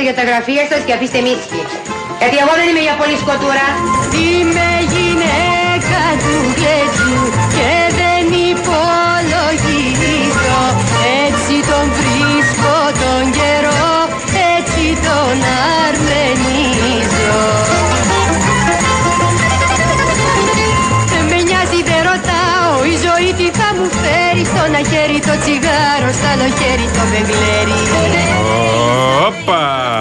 μάγκες, πάστε για τα γραφεία σας και αφήστε μίτσικη. Γιατί εγώ δεν είμαι για πολύ σκοτούρα. Είμαι γυναίκα του γλέτζου και δεν υπολογίζω Έτσι τον βρίσκω τον καιρό, έτσι τον αρμενίζω Δεν με νοιάζει δεν ρωτάω η ζωή τι θα μου φέρει Στο ένα χέρι το τσιγάρο, στο άλλο χέρι το μπεγλέρι Όπα!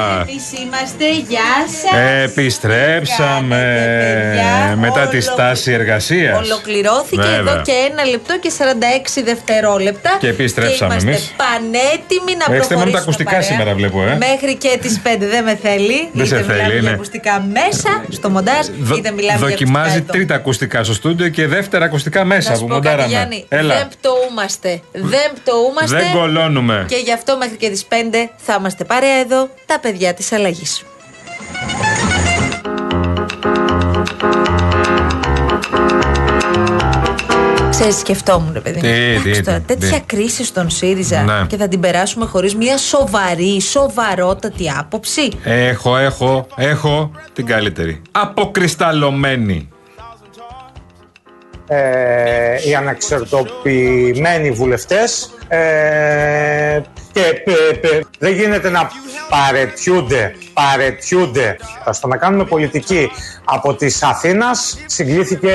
Εμείς είμαστε, γεια σας. Επιστρέψαμε Κάνετε, παιδιά. μετά τη Ολο- στάση εργασίας. Ολοκληρώθηκε Βέβαια. εδώ και ένα λεπτό και 46 δευτερόλεπτα. Και επιστρέψαμε και είμαστε εμείς. πανέτοιμοι να Έχετε μόνο προχωρήσουμε τα ακουστικά παρέα. σήμερα, βλέπω, ε. Μέχρι και τις 5 δεν με θέλει. Δεν σε είτε θέλει, μιλάμε για ναι. ακουστικά μέσα στο μοντάζ, Δο- είτε μιλάμε δοκιμάζει για ακουστικά τρίτα ακουστικά στο στούντιο και δεύτερα ακουστικά μέσα Να σου που πω κάτι, μοντάραμε. Γιάννη, Έλα. δεν πτωούμαστε. Δεν πτωούμαστε. Δεν κολώνουμε. Και γι' αυτό μέχρι και τις 5 θα είμαστε παρέα εδώ, τα παιδιά της αλλαγής. Ξέρεις, σκεφτόμουν, ρε παιδί μου. Τι, Εντάξει τι, τώρα, τι, τέτοια τι. κρίση στον ΣΥΡΙΖΑ Ναι. και θα την περάσουμε χωρίς μια σοβαρή, σοβαρότατη άποψη; Έχω, έχω, έχω την καλύτερη. Αποκρισταλωμένη. ε, οι αναξερτοποιημένοι βουλευτές ε, και ε, ε, δεν γίνεται να παρετιούνται, παρετιούνται, στο να κάνουμε πολιτική από της Αθήνας συγκλήθηκε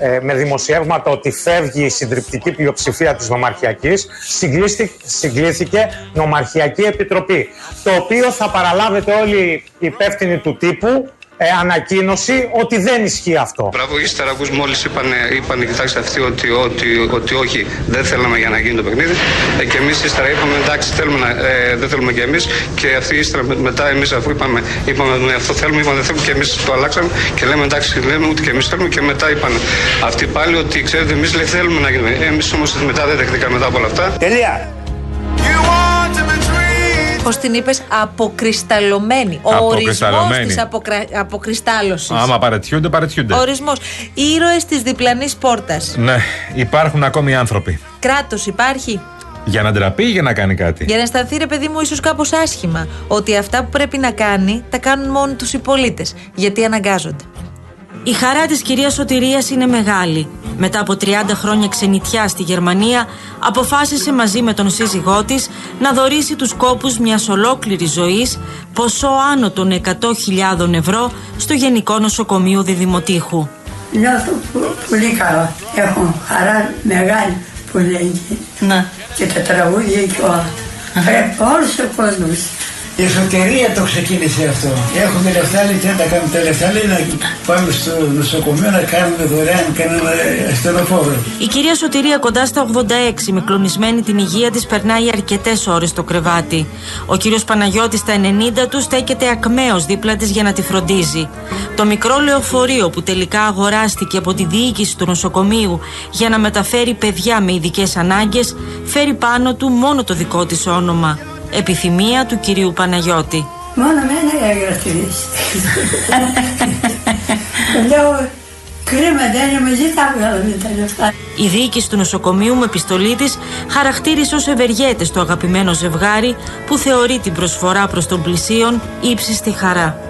ε, με δημοσιεύματα ότι φεύγει η συντριπτική πλειοψηφία της νομαρχιακής συγκλήστη- συγκλήθηκε νομαρχιακή επιτροπή το οποίο θα παραλάβετε όλοι οι υπεύθυνοι του τύπου ε, ανακοίνωση ότι δεν ισχύει αυτό. Μπράβο, ύστερα ακούς μόλις είπαν, είπαν κοιτάξτε αυτοί ότι, ότι, ότι όχι, δεν θέλαμε για να γίνει το παιχνίδι ε, και εμείς ύστερα είπαμε εντάξει θέλουμε να, ε, δεν θέλουμε και εμείς και αυτοί ύστερα με- μετά εμείς αφού είπαμε, είπαμε ναι, αυτό θέλουμε, είπαμε δεν θέλουμε και εμείς το αλλάξαμε και λέμε εντάξει λέμε ούτε και εμείς θέλουμε και μετά είπαν αυτοί πάλι ότι ξέρετε εμείς λέει, θέλουμε να γίνουμε, εμείς όμως μετά δεν δεχτήκαμε μετά από όλα αυτά. Τελεία. Πώ την είπες, αποκρισταλωμένη. Ο ορισμός Αποκρισταλωμένη. της αποκρα... αποκριστάλλωση. Άμα παρετιούνται, παρετιούνται. Ορισμός. Ήρωες της διπλανής πόρτας. Ναι, υπάρχουν ακόμη άνθρωποι. Κράτος υπάρχει; Για να ντραπεί ή για να κάνει κάτι; Για να αισθανθεί, ρε παιδί μου, ίσως κάπως άσχημα. Ότι αυτά που πρέπει να κάνει τα κάνουν μόνοι τους οι πολίτες. Γιατί αναγκάζονται. Η χαρά της κυρίας Σωτηρίας είναι μεγάλη. Μετά από 30 χρόνια ξενιτιά στη Γερμανία, αποφάσισε μαζί με τον σύζυγό της να δωρήσει τους κόπους μιας ολόκληρης ζωής ποσό άνω των 100.000 ευρώ στο Γενικό Νοσοκομείο Διδημοτήχου. Νιώθω πο- πολύ καλά. Έχω χαρά μεγάλη που λέει Να. και τα τραγούδια και όλα. Πρέπει όλους τους κόσμους. Η εσωτερία το ξεκίνησε αυτό. Έχουμε λεφτά, λέει, τι να τα κάνουμε τα λεφτά, λέει, να πάμε στο νοσοκομείο να κάνουμε δωρεάν κανένα ασθενοφόρο. Η κυρία Σωτηρία κοντά στα 86 με κλονισμένη την υγεία της περνάει αρκετές ώρες στο κρεβάτι. Ο κύριος Παναγιώτης στα 90 του στέκεται ακμαίος δίπλα της για να τη φροντίζει. Το μικρό λεωφορείο που τελικά αγοράστηκε από τη διοίκηση του νοσοκομείου για να μεταφέρει παιδιά με ειδικές ανάγκες φέρει πάνω του μόνο το δικό της όνομα. Επιθυμία του κυρίου Παναγιώτη. Μόνο μένα έγραφε Λέω κρίμα δεν είναι μαζί τα βγάλαμε τα λεφτά. Η διοίκηση του νοσοκομείου με επιστολή της χαρακτήρισε ως ευεργέτες το αγαπημένο ζευγάρι που θεωρεί την προσφορά προς τον πλησίον ύψιστη χαρά.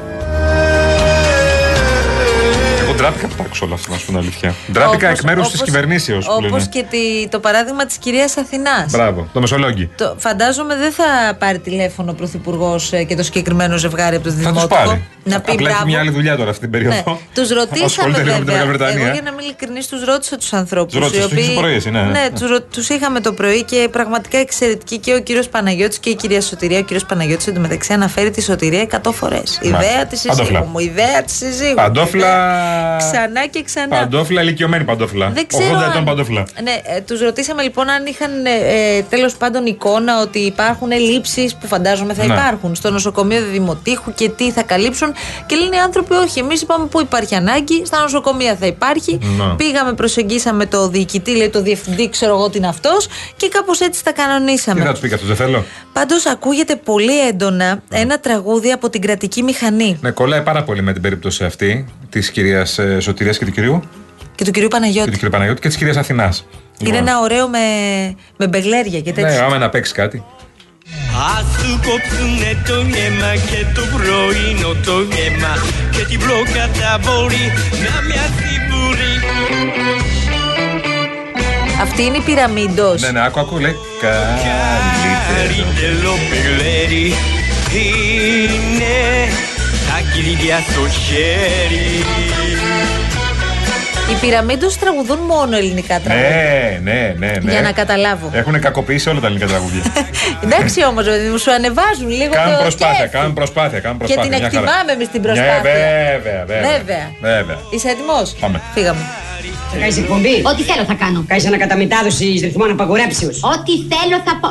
Ντράπηκα που τα άκουσα όλα αυτά, να σου πω την αλήθεια. Ντράπηκα εκ μέρους της κυβερνήσεως που Όπως λένε. και τη- το παράδειγμα της κυρίας Αθηνάς. Μπράβο, το Μεσολόγγι. Το, φαντάζομαι δεν θα πάρει τηλέφωνο ο Πρωθυπουργός και το συγκεκριμένο ζευγάρι από το Θα τους Δημότικο. πάρει. Να πει Απλά έχει μπράβο. μια άλλη δουλειά τώρα αυτή την περίοδο. Ναι. Τους ρωτήσαμε Ασχολείται λίγο με την βέβαια. Μεγάλη Βρετανία. Εγώ για να είμαι ειλικρινής, τους ρώτησα τους ανθρώπους. Τους ρώτησες, τους είχες το πρωί εσύ, ναι. ναι τους είχαμε το πρωί και πραγματικά εξαιρετικοί και ο κύριος Παναγιώτης και η κυρία Σωτηρία. Ο κύριος Παναγιώτης εντωμεταξύ αναφέρει τη Σωτηρία 100 φορές. Ιδέα της Παντόφλα. συζύγου μου, ιδέα της συζύγου. Παντόφλα. Ιδέα- Ξανά και ξανά. Παντόφλα, ηλικιωμένη παντόφλα. Δεν ξέρω 80 ετών αν- παντόφλα. Ναι, ε, τους ρωτήσαμε λοιπόν αν είχαν ε, τέλος πάντων εικόνα ότι υπάρχουν λήψει που φαντάζομαι θα Ναι. υπάρχουν στο νοσοκομείο Δημοτήχου και τι θα καλύψουν. Και λένε οι άνθρωποι, όχι. Εμείς είπαμε πού υπάρχει ανάγκη, στα νοσοκομεία θα υπάρχει. Ναι. Πήγαμε, προσεγγίσαμε το διοικητή, λέει το διευθυντή, ξέρω εγώ τι είναι αυτός και κάπως έτσι τα Τι κανονίσαμε. θα τους πει και αυτό, δεν θέλω. Πάντως ακούγεται πολύ έντονα ένα τραγούδι από την κρατική μηχανή Ναι, κολλάει πάρα πολύ με την περίπτωση αυτή της κυρίας Σωτηρίας και του κυρίου. και του κυρίου Και Παναγιώτη. του κυρίου Παναγιώτη και της κυρίας Αθηνάς. Είναι ένα ωραίο με, με μπεγλέρια και τέτοια. Ναι, άμα να παίξει κάτι. Ας σου κόψουνε το αίμα και το πρωινό το γέμα Και την προκαταβολή να μοιάζει βουρή Αυτή είναι η πυραμίδος. Ναι, ναι, άκου, άκου, λέει. Καλύτερο. Καλύτερο πιλέρι είναι τα κλειδιά στο χέρι Οι πυραμίδους τραγουδούν μόνο ελληνικά τραγούδια. Ναι, ναι, ναι, ναι. Για να καταλάβω. Έχουν κακοποιήσει όλα τα ελληνικά τραγούδια. Εντάξει όμως, παιδί μου, σου ανεβάζουν λίγο Κάνουν το προσπάθεια, κέφι. κάνουν προσπάθεια, κάνουν Και προσπάθεια. την μια χαρά. εκτιμάμε εμείς την Ναι, προσπάθεια. βέβαια, βέβαια. Βέβαια. βέβαια. Είσαι έτοιμος; Πάμε. Φύγαμε. Θα κάνεις εκπομπή. Ό,τι θέλω θα κάνω. Κάνεις ανακαταμετάδοση ρυθμών απαγορέψεως. Ό,τι θέλω θα πω.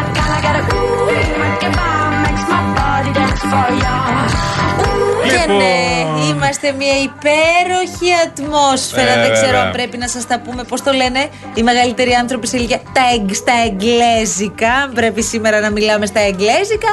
Ναι, είμαστε μια υπέροχη ατμόσφαιρα. Ε, Δεν ξέρω βέβαια. αν πρέπει να σας τα πούμε. Πώς το λένε; Οι μεγαλύτεροι άνθρωποι σε ηλικία. Τα, εγ, στα εγγλέζικα. Αν Πρέπει σήμερα να μιλάμε στα εγγλέζικα.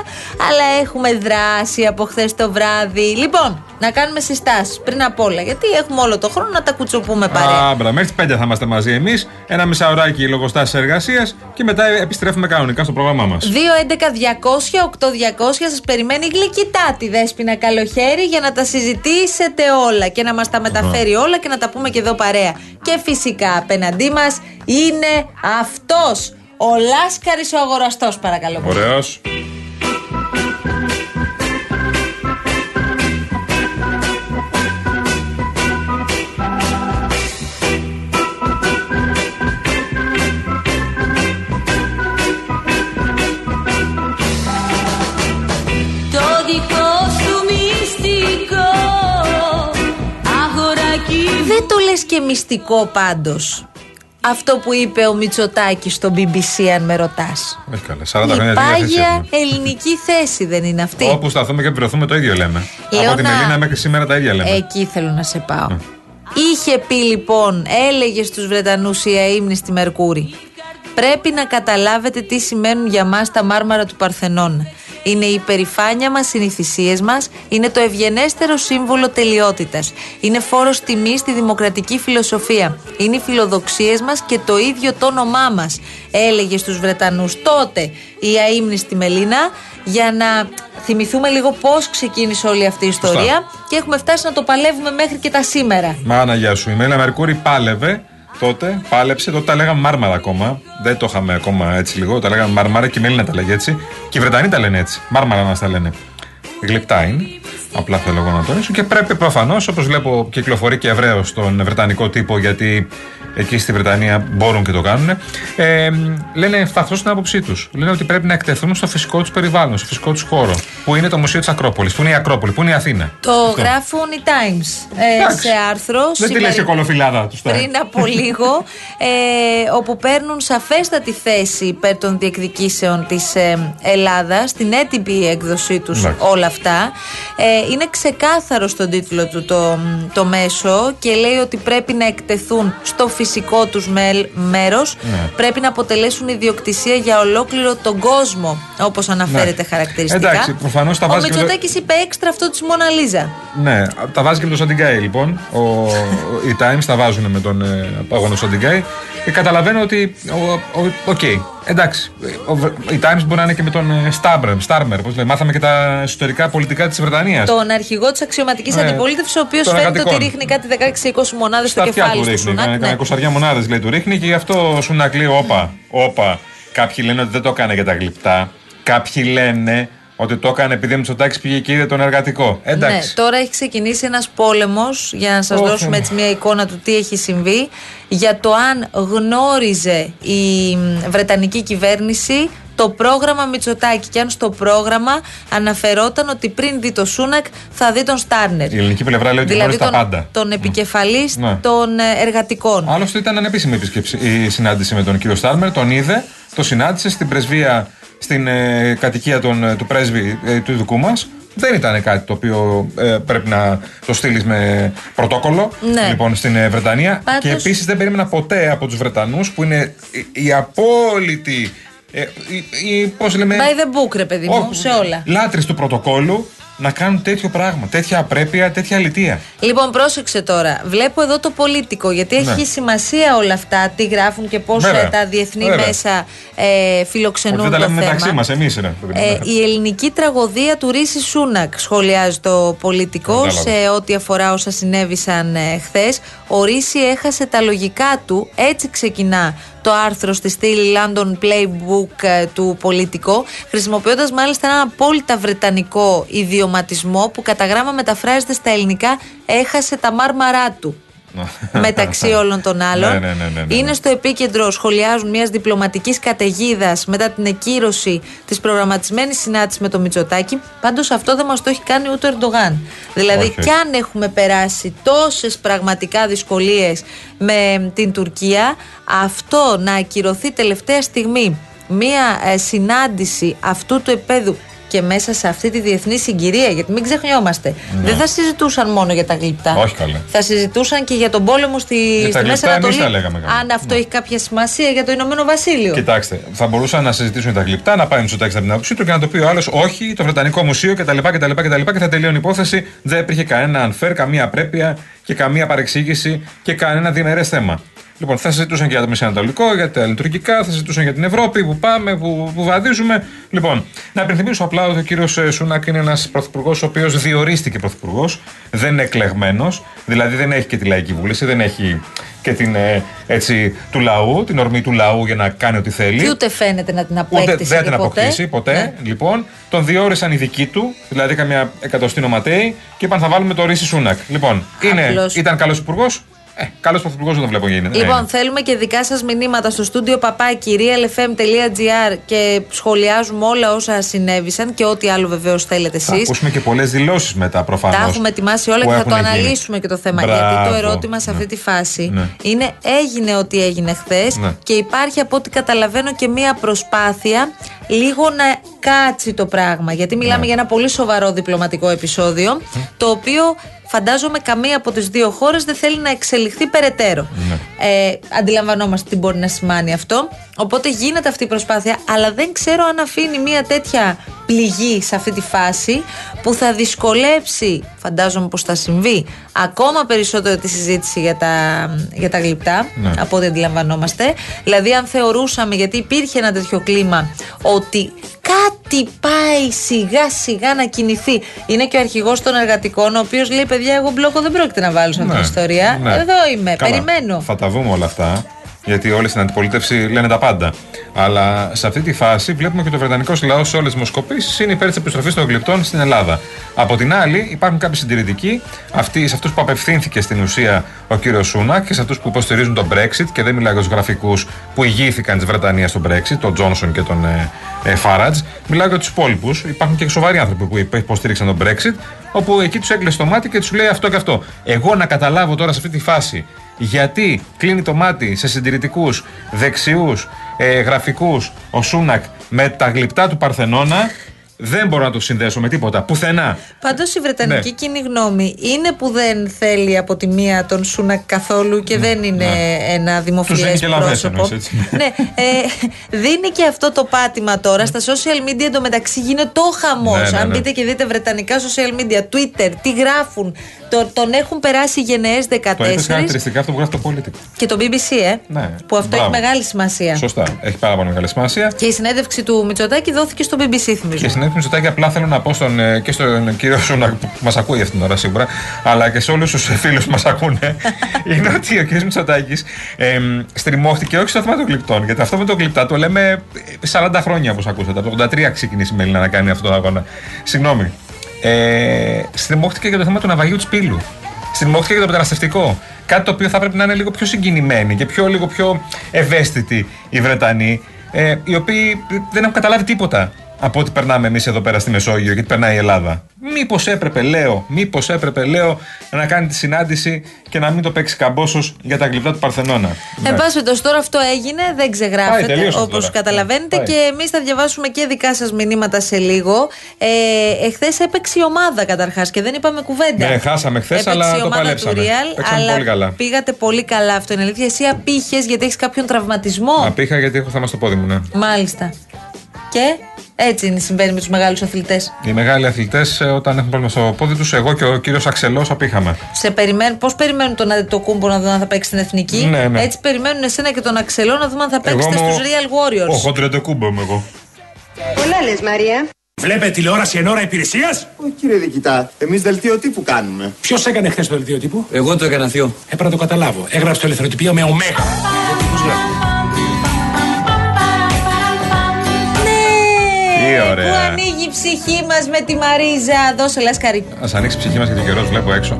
Αλλά έχουμε δράση από χθες το βράδυ. Λοιπόν, να κάνουμε συστάσεις πριν απ' όλα. Γιατί έχουμε όλο το χρόνο να τα κουτσοπούμε παρέα. Άμπρα, μέχρι τις 5 θα είμαστε μαζί εμείς. Ένα μισάωράκι λογοστάσει εργασίας και μετά επιστρέφουμε κανονικά στο πρόγραμμά μας. 2, 11, 200, 8, 200 σας περιμένει γλυκητά τη Δέσποινα Καλοχέρι για να τα συζητήσετε όλα και να μας τα μεταφέρει όλα και να τα πούμε και εδώ παρέα. Και φυσικά απέναντί μας είναι αυτός, ο Λάσκαρης ο αγοραστός παρακαλώ. πολύ. Λες και μυστικό πάντως. Αυτό που είπε ο Μητσοτάκης στο BBC αν με ρωτάς. Όχι καλά. 40 Η χρόνια τέτοια θέση πάγια έχουμε. ελληνική θέση δεν είναι αυτή. Όπου σταθούμε και πληρωθούμε το ίδιο λέμε. Λέω Από την να- Ελλήνα μέχρι σήμερα τα ίδια λέμε. Εκεί θέλω να σε πάω. Είχε πει λοιπόν, έλεγε στους Βρετανούς η αείμνη στη Μερκούρη. Πρέπει να καταλάβετε τι σημαίνουν για μας τα μάρμαρα του Παρθενώνα. Είναι η υπερηφάνεια μας, είναι οι θυσίες μας, είναι το ευγενέστερο σύμβολο τελειότητας. Είναι φόρος τιμής στη δημοκρατική φιλοσοφία. Είναι οι φιλοδοξίες μας και το ίδιο το όνομά μας, έλεγε στους Βρετανούς τότε η αείμνη στη Μελίνα, για να θυμηθούμε λίγο πώς ξεκίνησε όλη αυτή η ιστορία και έχουμε φτάσει να το παλεύουμε μέχρι και τα σήμερα. Μάνα γεια σου. Η Μέλα Μερκούρη πάλευε τότε, πάλεψε. Τότε τα λέγαμε μάρμαρα ακόμα. Δεν το είχαμε ακόμα έτσι λίγο. Τα λέγαμε μάρμαρα και η Μέλινα τα λέγε έτσι. Και οι Βρετανοί τα λένε έτσι. Μάρμαρα να τα λένε. Γλυπτά είναι. Απλά θέλω εγώ να τονίσω. Και πρέπει προφανώς, όπως βλέπω, κυκλοφορεί και ευρέως στον Βρετανικό τύπο, γιατί εκεί στη Βρετανία μπορούν και το κάνουν. Ε, λένε φαθώ στην άποψή τους. Λένε ότι πρέπει να εκτεθούν στο φυσικό τους περιβάλλον, στο φυσικό τους χώρο. Που είναι το Μουσείο της Ακρόπολης. Που είναι η Ακρόπολη, που είναι η Αθήνα. Το Αυτό. γράφουν οι Times ε, Εντάξει. σε άρθρο. Δεν τη σήμερα- λες και κολοφυλάδα τους πριν από λίγο, ε, όπου παίρνουν σαφέστατη θέση υπέρ των διεκδικήσεων της ε, Ελλάδας, στην έτυπη έκδοσή τους Εντάξει. όλα αυτά. Ε, είναι ξεκάθαρο στον τίτλο του το, το μέσο και λέει ότι πρέπει να εκτεθούν στο φυσικό τους μέλ, μέρος, Ναι. πρέπει να αποτελέσουν ιδιοκτησία για ολόκληρο τον κόσμο, όπως αναφέρεται Ναι. χαρακτηριστικά. Εντάξει, προφανώς τα Ο βάζει και το- Μητσοτάκης είπε έξτρα αυτό της Μόνα Λίζα. Ναι, τα βάζει και με τον Σαντιγκάη λοιπόν. Ο, οι Times τα βάζουν με τον ε, αγώνα Σαντιγκάη. Και καταλαβαίνω ότι. ο- ο- Οκ, εντάξει. Ο, οι Times μπορεί να είναι και με τον ε, Στάρμερ. Στάρμερ πώς λέει, μάθαμε και τα εσωτερικά πολιτικά της Βρετανίας. Τον αρχηγό της αξιωματικής Ναι. αντιπολίτευσης, ο οποίος Των φαίνεται ότι εργατικών. ρίχνει κάτι 16-20 μονάδες στο Στα αυτιά κεφάλι του του ρίχνει. Σουνάκ. Κάνα ναι. κάνα εικοσαριά μονάδες λέει του ρίχνει και γι' αυτό σου να κλείω όπα. Όπα. Κάποιοι λένε ότι δεν το έκανε για τα γλυπτά. Κάποιοι λένε Ότι το έκανε επειδή ο Μητσοτάκης πήγε και είδε τον εργατικό. Εντάξει. Ναι, τώρα έχει ξεκινήσει ένας πόλεμος, για να σας Όχι, δώσουμε ναι. έτσι μια εικόνα του τι έχει συμβεί, για το αν γνώριζε η μ, Βρετανική κυβέρνηση το πρόγραμμα Μητσοτάκη. Και αν στο πρόγραμμα αναφερόταν ότι πριν δει το Σούνακ θα δει τον Στάρνερ. Η ελληνική πλευρά λέει ότι Δηλαδή γνώριζε τον, τα πάντα. τον επικεφαλής Ναι. των ε, εργατικών. Άλλωστε ήταν ανεπίσημη επίσκεψη η συνάντηση με τον κύριο Στάρμερ. Τον είδε, το συνάντησε στην πρεσβεία, στην ε, κατοικία των, ε, του πρέσβη ε, του δικού μας. Δεν ήταν κάτι το οποίο ε, πρέπει να το στείλεις με πρωτόκολλο Ναι. λοιπόν, στην ε, Βρετανία. Πάντως- Και επίσης δεν περίμενα ποτέ από τους Βρετανούς που είναι η, η απόλυτη. Ε, η, η, πώς λέμε, By the book, ρε παιδί μου, σε όλα. λάτρε του πρωτοκόλλου να κάνουν τέτοιο πράγμα. Τέτοια απρέπεια, τέτοια αλητία. Λοιπόν, πρόσεξε τώρα. Βλέπω εδώ το πολίτικο, γιατί Ναι. έχει σημασία όλα αυτά, τι γράφουν και πώς Βέβαια. τα διεθνή Βέβαια. μέσα ε, Ότι φιλοξενούν δεν τα το λέμε θέμα. μεταξύ μας, εμείς είναι. Ε, η ελληνική τραγωδία του Ρίση Σούνακ σχολιάζει το πολιτικό Κατάλαβα. σε ό,τι αφορά όσα συνέβησαν ε, χθες. Ο Ρίση έχασε τα λογικά του. Έτσι ξεκινά το άρθρο στη στήλη London Playbook ε, του πολιτικό, χρησιμοποιώντας μάλιστα έναν απόλυτα βρετανικό ιδιωματισμό που κατά γράμμα μεταφράζεται στα ελληνικά έχασε τα μάρμαρά του μεταξύ όλων των άλλων. Ναι, ναι, ναι, ναι, ναι. Είναι στο επίκεντρο, σχολιάζουν, μιας διπλωματικής καταιγίδας μετά την εκκύρωση της προγραμματισμένης συνάντησης με το Μητσοτάκι. Πάντως αυτό δεν μας το έχει κάνει ούτε ο Ερντογάν. Δηλαδή, Όχι. κι αν έχουμε περάσει τόσες πραγματικά δυσκολίες με την Τουρκία, αυτό να ακυρωθεί τελευταία στιγμή μια ε, συνάντηση αυτού του επίπεδου και μέσα σε αυτή τη διεθνή συγκυρία, γιατί μην ξεχνιόμαστε, Ναι. δεν θα συζητούσαν μόνο για τα γλυπτά. Όχι καλά. Θα συζητούσαν και για τον πόλεμο στη, Για τα στη Μέση γλυπτά εμείς Ανατολή. τα λέγαμε καλά. Αν αυτό έχει κάποια σημασία για το Ηνωμένο Βασίλειο. Κοιτάξτε, θα μπορούσαν να συζητήσουν τα γλυπτά, να πάει Μητσοτάκη από την άποψή του και να το πει ο άλλος Όχι, το Βρετανικό Μουσείο κτλ. κτλ, κτλ και θα τελειώνει η υπόθεση. Δεν υπήρχε κανένα unfair, καμία απρέπεια και καμία παρεξήγηση και κανένα διμερές θέμα. Λοιπόν, θα συζητούσαν και για το Μεσανατολικό, για τα λειτουργικά, θα συζητούσαν για την Ευρώπη, που πάμε, που, που βαδίζουμε. Λοιπόν, να υπενθυμίσω απλά ότι ο κύριος Σούνακ είναι ένας πρωθυπουργός ο οποίος διορίστηκε πρωθυπουργός, δεν είναι εκλεγμένος, δηλαδή δεν έχει και τη λαϊκή βούληση, δεν έχει και την ε, έτσι, του λαού, την ορμή του λαού για να κάνει ό,τι θέλει. Και ούτε φαίνεται να την Ούτε απέκτησε. δεν την και ποτέ. αποκτήσει ποτέ. Ναι. Λοιπόν, τον διόρισαν οι δικοί του, δηλαδή καμιά εκατοστή νοματέοι, και είπαν θα βάλουμε το Ρίση Σούνακ. Λοιπόν, είναι, Απλώς. ήταν καλός υπουργός. Ε, καλός πρωθυπουργός δεν το βλέπω γίνεται. Λοιπόν, Ναι. θέλουμε και δικά σας μηνύματα στο στούντιο παπάκι realfm.gr και σχολιάζουμε όλα όσα συνέβησαν και ό,τι άλλο βεβαίως θέλετε Θα εσείς. ακούσουμε και πολλές δηλώσεις μετά προφανώς. Τα έχουμε ετοιμάσει όλα και θα το αναλύσουμε και το θέμα. Μπράβο. Γιατί το ερώτημα σε αυτή τη φάση Ναι. είναι έγινε ό,τι έγινε χθες Ναι. και υπάρχει από ό,τι καταλαβαίνω και μία προσπάθεια λίγο να κάτσει το πράγμα. Γιατί μιλάμε Ναι. για ένα πολύ σοβαρό διπλωματικό επεισόδιο το οποίο φαντάζομαι καμία από τις δύο χώρες δεν θέλει να εξελιχθεί περαιτέρω. Ε, αντιλαμβανόμαστε τι μπορεί να σημάνει αυτό. Οπότε γίνεται αυτή η προσπάθεια, αλλά δεν ξέρω αν αφήνει μια τέτοια πληγή σε αυτή τη φάση που θα δυσκολέψει, φαντάζομαι πως θα συμβεί, ακόμα περισσότερο τη συζήτηση για τα, για τα γλυπτά, Ναι. από ό,τι αντιλαμβανόμαστε. Δηλαδή, αν θεωρούσαμε, γιατί υπήρχε ένα τέτοιο κλίμα, ότι κάτι πάει σιγά σιγά να κινηθεί. Είναι και ο αρχηγός των εργατικών, ο οποίος λέει: Παιδιά, εγώ μπλόκο δεν πρόκειται να βάλω σε αυτή Ναι, την ιστορία. ναι. Εδώ είμαι, Καλά, περιμένω. Θα τα δούμε όλα αυτά. Γιατί όλοι στην αντιπολίτευση λένε τα πάντα. Αλλά σε αυτή τη φάση βλέπουμε και το Βρετανικό λαό σε όλες τις δημοσκοπήσει είναι υπέρ της επιστροφής των γλυπτών στην Ελλάδα. Από την άλλη, υπάρχουν κάποιοι συντηρητικοί, αυτοί, σε αυτούς που απευθύνθηκε στην ουσία ο κύριος Σούνακ και σε αυτούς που υποστηρίζουν τον Brexit. Και δεν μιλάω για τους γραφικούς που ηγήθηκαν της Βρετανίας στον Brexit, τον Τζόνσον και τον ε, ε, Φάρατζ. Μιλάω για τους υπόλοιπους. Υπάρχουν και σοβαροί άνθρωποι που υπε- υποστήριξαν τον Brexit, όπου εκεί τους έκλεισε το μάτι και τους λέει αυτό και αυτό. Εγώ να καταλάβω τώρα σε αυτή τη φάση γιατί κλείνει το μάτι σε συντηρητικούς, δεξιούς, ε, γραφικούς ο Σούνακ με τα γλυπτά του Παρθενώνα, δεν μπορώ να το συνδέσω με τίποτα. Πουθενά. Πάντως η Βρετανική Ναι. κοινή γνώμη είναι που δεν θέλει από τη μία τον Σούνακ καθόλου και δεν είναι ένα Τους δημοφιλές δίνει και λαβέ πρόσωπο. εννοείς, έτσι. ναι, ε, δίνει και αυτό το πάτημα τώρα. Στα social media εντωμεταξύ γίνεται το χαμός. Ναι, ναι, Αν ναι. μπείτε και δείτε βρετανικά social media, Twitter, τι γράφουν. Το, τον έχουν περάσει γενναίες 14 Το είπε χαρακτηριστικά αυτό που γράφει το πολίτικο. και το BBC, ε, Ναι. που αυτό Μπράβο. έχει μεγάλη σημασία. Σωστά. Έχει πάρα πολύ μεγάλη σημασία. Και η συνέντευξη του Μητσοτάκη δόθηκε στο BBC, θυμίζω. Και η συνέντευξη Κυριάκο Μητσοτάκη, απλά θέλω να πω στον, ε, και στον κύριο Σούνα που μας ακούει αυτήν την ώρα σίγουρα, αλλά και σε όλους τους φίλους που μας ακούνε, είναι ότι ο κύριος Μητσοτάκης ε, στριμώχτηκε όχι στο θέμα των γλυπτών. Γιατί αυτό με το γλυπτά το λέμε 40 χρόνια όπως ακούσατε. Από το 83 ξεκίνησε η Μελίνα να κάνει αυτό το αγώνα. Συγγνώμη. Ε, στριμώχτηκε για το θέμα του ναυαγίου του Πύλου. Στριμώχτηκε για το μεταναστευτικό. Κάτι το οποίο θα πρέπει να είναι λίγο πιο συγκινημένοι και πιο, λίγο πιο ευαίσθητοι οι Βρετανοί, ε, οι οποίοι δεν έχουν καταλάβει τίποτα από ό,τι περνάμε εμείς εδώ πέρα στη Μεσόγειο και τι περνάει η Ελλάδα. Μήπως έπρεπε, λέω, μήπως έπρεπε, λέω, να κάνει τη συνάντηση και να μην το παίξει καμπόσος για τα γλυπτά του Παρθενώνα. Εν πάση περιπτώσει, τώρα αυτό έγινε, δεν Πάει, ξεγράφεται τελείωσε αυτό όπως τώρα. καταλαβαίνετε Πάει. και εμείς θα διαβάσουμε και δικά σας μηνύματα σε λίγο. Ε, Εχθές έπαιξε η ομάδα καταρχάς και δεν είπαμε κουβέντα. Ναι, χάσαμε χθες, Έπαιξε αλλά η το ομάδα παλέψαμε. του Real, Παίξαμε αλλά πολύ καλά. πήγατε πολύ καλά. Αυτό είναι αλήθεια. Εσύ απήχες γιατί έχεις κάποιον τραυματισμό; Απήχα γιατί έχω θέμα στο πόδι μου, ναι. Μάλιστα. Και; Έτσι είναι, συμβαίνει με τους μεγάλους αθλητές. Οι μεγάλοι αθλητές, όταν έχουν πρόβλημα στο πόδι τους, εγώ και ο κύριος Αξελός απήχαμε. Σε περιμένουν, πώς περιμένουν τον Αντετοκούμπο να δουν αν θα παίξει στην εθνική; Ναι, ναι. Έτσι περιμένουν εσένα και τον Αξελό να δούμε αν θα παίξετε είμαι ο- στους Real Warriors. Ο Χοντρεντεκούμπο είμαι εγώ. Πολλά λες Μαρία. Βλέπετε τηλεόραση εν ώρα υπηρεσίας; Όχι κύριε Δικητά, εμείς δελτίο τύπου κάνουμε. Ποιος έκανε χθες το δελτίο τύπου. Εγώ το έκανα θείο. Έπρεπε να το καταλάβω. Έγραψε το ελευθεροτυπίο με ωμέγα. Τι ωραία. Που ανοίγει η ψυχή μας με τη Μαρίζα; Δώσε λάσκαρη. Α ανοίξει η ψυχή μας γιατί καιρό βλέπω έξω.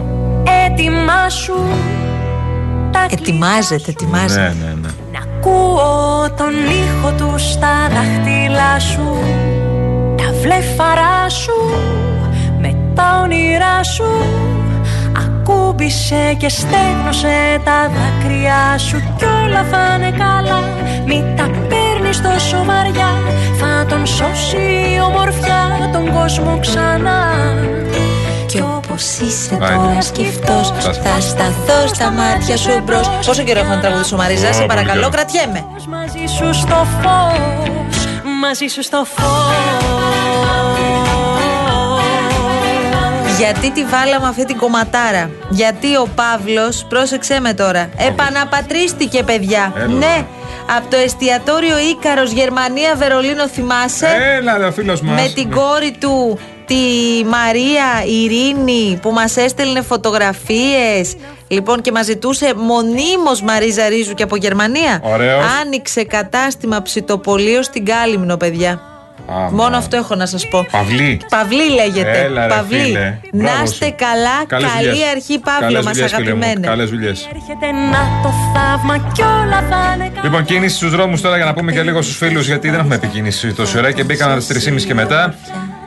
Έτοιμά σου Ετοιμάζεται, ετοιμάζεται. Ναι, ναι, ναι. Ακούω τον ήχο του στα δάχτυλά σου Τα βλέφαρά σου με τα όνειρά σου Ακούμπησε και στέγνωσε τα δάκρυά σου Κι όλα θα είναι καλά Μη τα παίρνεις τόσο βαριά Θα τον σώσει η ομορφιά τον κόσμο ξανά Κι όπως είσαι Άιντε. τώρα σκεφτός Θα σταθώ στα μάτια σου μπρος Πόσο καιρό έχω να τραγουδήσω Μαρίζα, Ω, σε πολύ παρακαλώ, καιρό. κρατιέμαι. Μαζί σου στο φως Μαζί σου στο φως Γιατί τη βάλαμε αυτή την κομματάρα; Γιατί ο Παύλος, πρόσεξέ με τώρα, επαναπατρίστηκε παιδιά. Έλα. Ναι, από το εστιατόριο Ίκαρος Γερμανία Βερολίνο θυμάσαι; Έλα, ρε, ο φίλος μας. με την κόρη του τη Μαρία Ειρήνη που μας έστελνε φωτογραφίες λοιπόν και μας ζητούσε μονίμως Μαρίζα Ρίζου και από Γερμανία Ωραίος. άνοιξε κατάστημα ψητοπολείο στην Κάλυμνο παιδιά Άμα. Μόνο αυτό έχω να σας πω Παυλή. Παυλή λέγεται Έλα, ρε, Παυλή φίλε. Να Μπράβο είστε σου. καλά Καλές Καλή δουλειές. αρχή Παύλο Καλές μας δουλειές, φίλε μου. αγαπημένε Καλές δουλειές. Έρχεται να το θαύμα κι όλα θα είναι καλά Λοιπόν, κίνηση στους δρόμους τώρα για να πούμε και λίγο στους φίλους, γιατί δεν έχουμε επικίνηση τόση ώρα και μπήκαμε από τι 3.30 και μετά.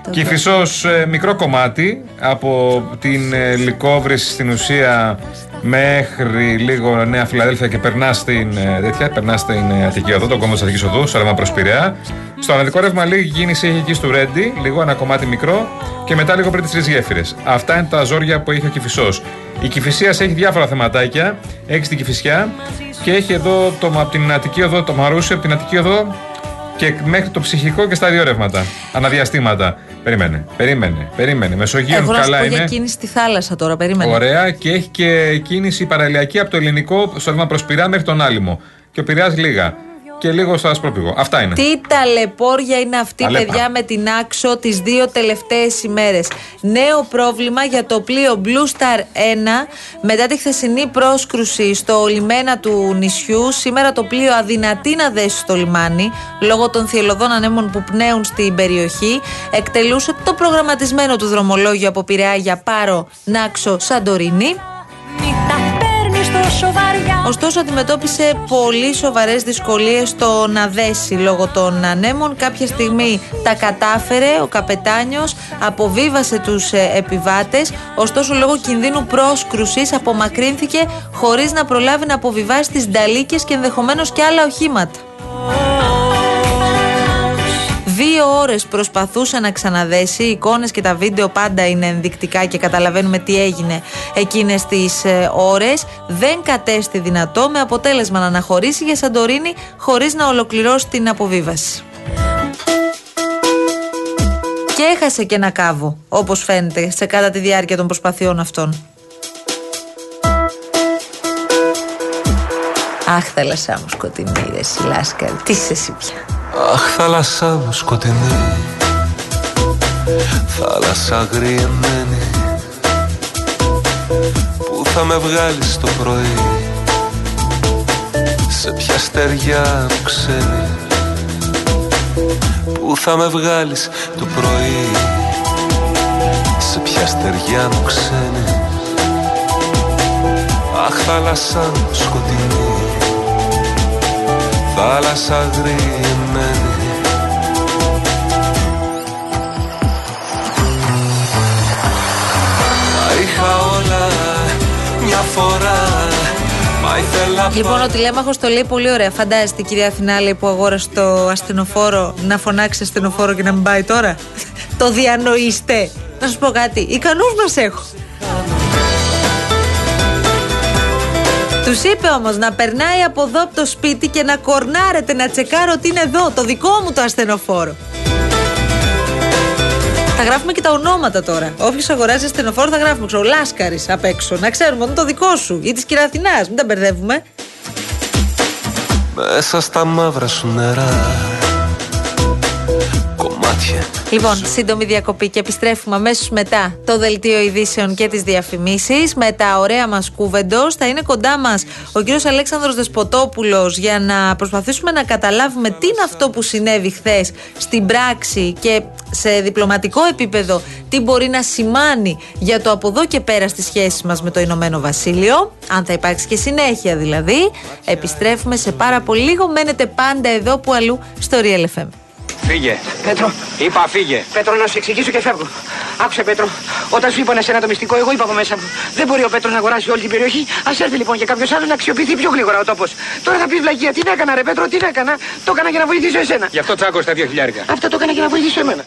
Κυφισό μικρό κομμάτι από την ε, Λικόβρηση στην ουσία μέχρι λίγο Νέα Φιλαδέλφια και περνάς στην, ε, τέτοια, περνάς στην ε, Αττική Οδό, τον κόμμα της Αττικής Οδού, στο ρεύμα προ Πειραιά. Στο αναδικό ρεύμα λίγη κίνηση έχει εκεί στο Ρέντι, λίγο ένα κομμάτι μικρό και μετά λίγο πριν τις τρεις γέφυρες. Αυτά είναι τα ζόρια που έχει ο Κυφισός. Η Κυφυσίας έχει διάφορα θεματάκια. Έχει την Κυφυσιά και έχει εδώ το, από την Αττική Οδό το Μαρούσι, από την Αττική Οδό και μέχρι το ψυχικό και στα δύο ρεύματα. Αναδιαστήματα. Περίμενε, περίμενε, περίμενε. Μεσογείων Έχω να σου καλά πω είναι. για κίνηση στη θάλασσα τώρα περίμενε Ωραία και έχει και κίνηση παραλιακή από το ελληνικό στο ρεύμα προς Πειραιά μέχρι τον Άλυμο. Και ο Πειραιάς λίγα. Και λίγο στο Ασπρόπηγο. Αυτά είναι. Τι ταλαιπώρια είναι αυτή, Ταλέπα. παιδιά, με την άξο τις δύο τελευταίες ημέρες. Νέο πρόβλημα για το πλοίο Blue Star 1 μετά τη χθεσινή πρόσκρουση στο λιμένα του νησιού. Σήμερα το πλοίο αδυνατεί να δέσει στο λιμάνι λόγω των θυελωδών ανέμων που πνέουν στην περιοχή. Εκτελούσε το προγραμματισμένο του δρομολόγιο από Πειραιά για Πάρο, Νάξο, Σαντορίνη. Μη τα παίρνεις τόσο βαριά Ωστόσο, αντιμετώπισε πολύ σοβαρές δυσκολίες στο να δέσει λόγω των ανέμων. Κάποια στιγμή τα κατάφερε ο καπετάνιος, αποβίβασε τους επιβάτες. Ωστόσο, λόγω κινδύνου πρόσκρουσης, απομακρύνθηκε χωρίς να προλάβει να αποβιβάσει τις νταλίκες και ενδεχομένως και άλλα οχήματα. Δύο ώρες προσπαθούσε να ξαναδέσει. Οι εικόνες και τα βίντεο πάντα είναι ενδεικτικά και καταλαβαίνουμε τι έγινε εκείνες τις ώρες. Δεν κατέστη δυνατό, με αποτέλεσμα να αναχωρήσει για Σαντορίνη χωρίς να ολοκληρώσει την αποβίβαση. Και έχασε και ένα κάβο, όπως φαίνεται, σε κατά τη διάρκεια των προσπαθειών αυτών. Αχ, θάλασσά μου σκοτεινή, ρε εσύ, Λάσκαρη. Τι είσαι εσύ πια. Αχ, θάλασσά μου σκοτεινή Θάλασσα αγριεμένη Πού θα με βγάλεις το πρωί. Σε ποια στεριά μου ξένη Πού θα με βγάλεις το πρωί. Σε ποια στεριά μου ξένη Αχ θάλασσα μου σκοτεινή Θάλασσα αγριεμένη Τα είχα όλα μια φορά Μα ήθελα Λοιπόν, ο τηλέμαχος το λέει πολύ ωραία. Φαντάζεστε, η κυρία Αθηνάλη που αγόρασε το ασθενοφόρο να φωνάξει ασθενοφόρο και να μην πάει τώρα. το διανοείστε. Να σου πω κάτι. Ικανούς μας έχω. Τους είπε όμως να περνάει από εδώ από το σπίτι και να κορνάρετε να τσεκάρω ότι είναι εδώ, το δικό μου το ασθενοφόρο. Θα γράφουμε και τα ονόματα τώρα. Όποιος αγοράζει ασθενοφόρο θα γράφουμε. Ξέρω, Λάσκαρης απ' έξω. Να ξέρουμε ότι είναι το δικό σου ή της κυρία Αθηνά. Μην τα μπερδεύουμε. Μέσα στα μαύρα σου νερά Κομμάτια Λοιπόν, σύντομη διακοπή και επιστρέφουμε αμέσως μετά το δελτίο ειδήσεων και τις διαφημίσεις. Με τα ωραία μας κούβεντο θα είναι κοντά μας ο κύριος Αλέξανδρος Δεσποτόπουλος για να προσπαθήσουμε να καταλάβουμε τι είναι αυτό που συνέβη χθες στην πράξη και σε διπλωματικό επίπεδο τι μπορεί να σημάνει για το από εδώ και πέρα στη σχέση μας με το Ηνωμένο Βασίλειο. Αν θα υπάρξει και συνέχεια δηλαδή. Επιστρέφουμε σε πάρα πολύ λίγο. Μένετε πάντα εδώ που αλλού στο Real FM. Φύγε. Πέτρο. Είπα φύγε. Πέτρο, να σου εξηγήσω και φεύγω. Άκουσε, Πέτρο. Όταν σου είπαν εσένα το μυστικό, εγώ είπα από μέσα μου. Δεν μπορεί ο Πέτρος να αγοράσει όλη την περιοχή. Α έρθει λοιπόν και κάποιος άλλος να αξιοποιηθεί πιο γρήγορα ο τόπος. Τώρα θα πει βλαγία. Τι έκανα, ρε Πέτρο, τι έκανα. Το έκανα για να βοηθήσω εσένα. Γι' αυτό τσάκω τα δύο χιλιάρικα. Αυτό το έκανα για να βοηθήσω εμένα.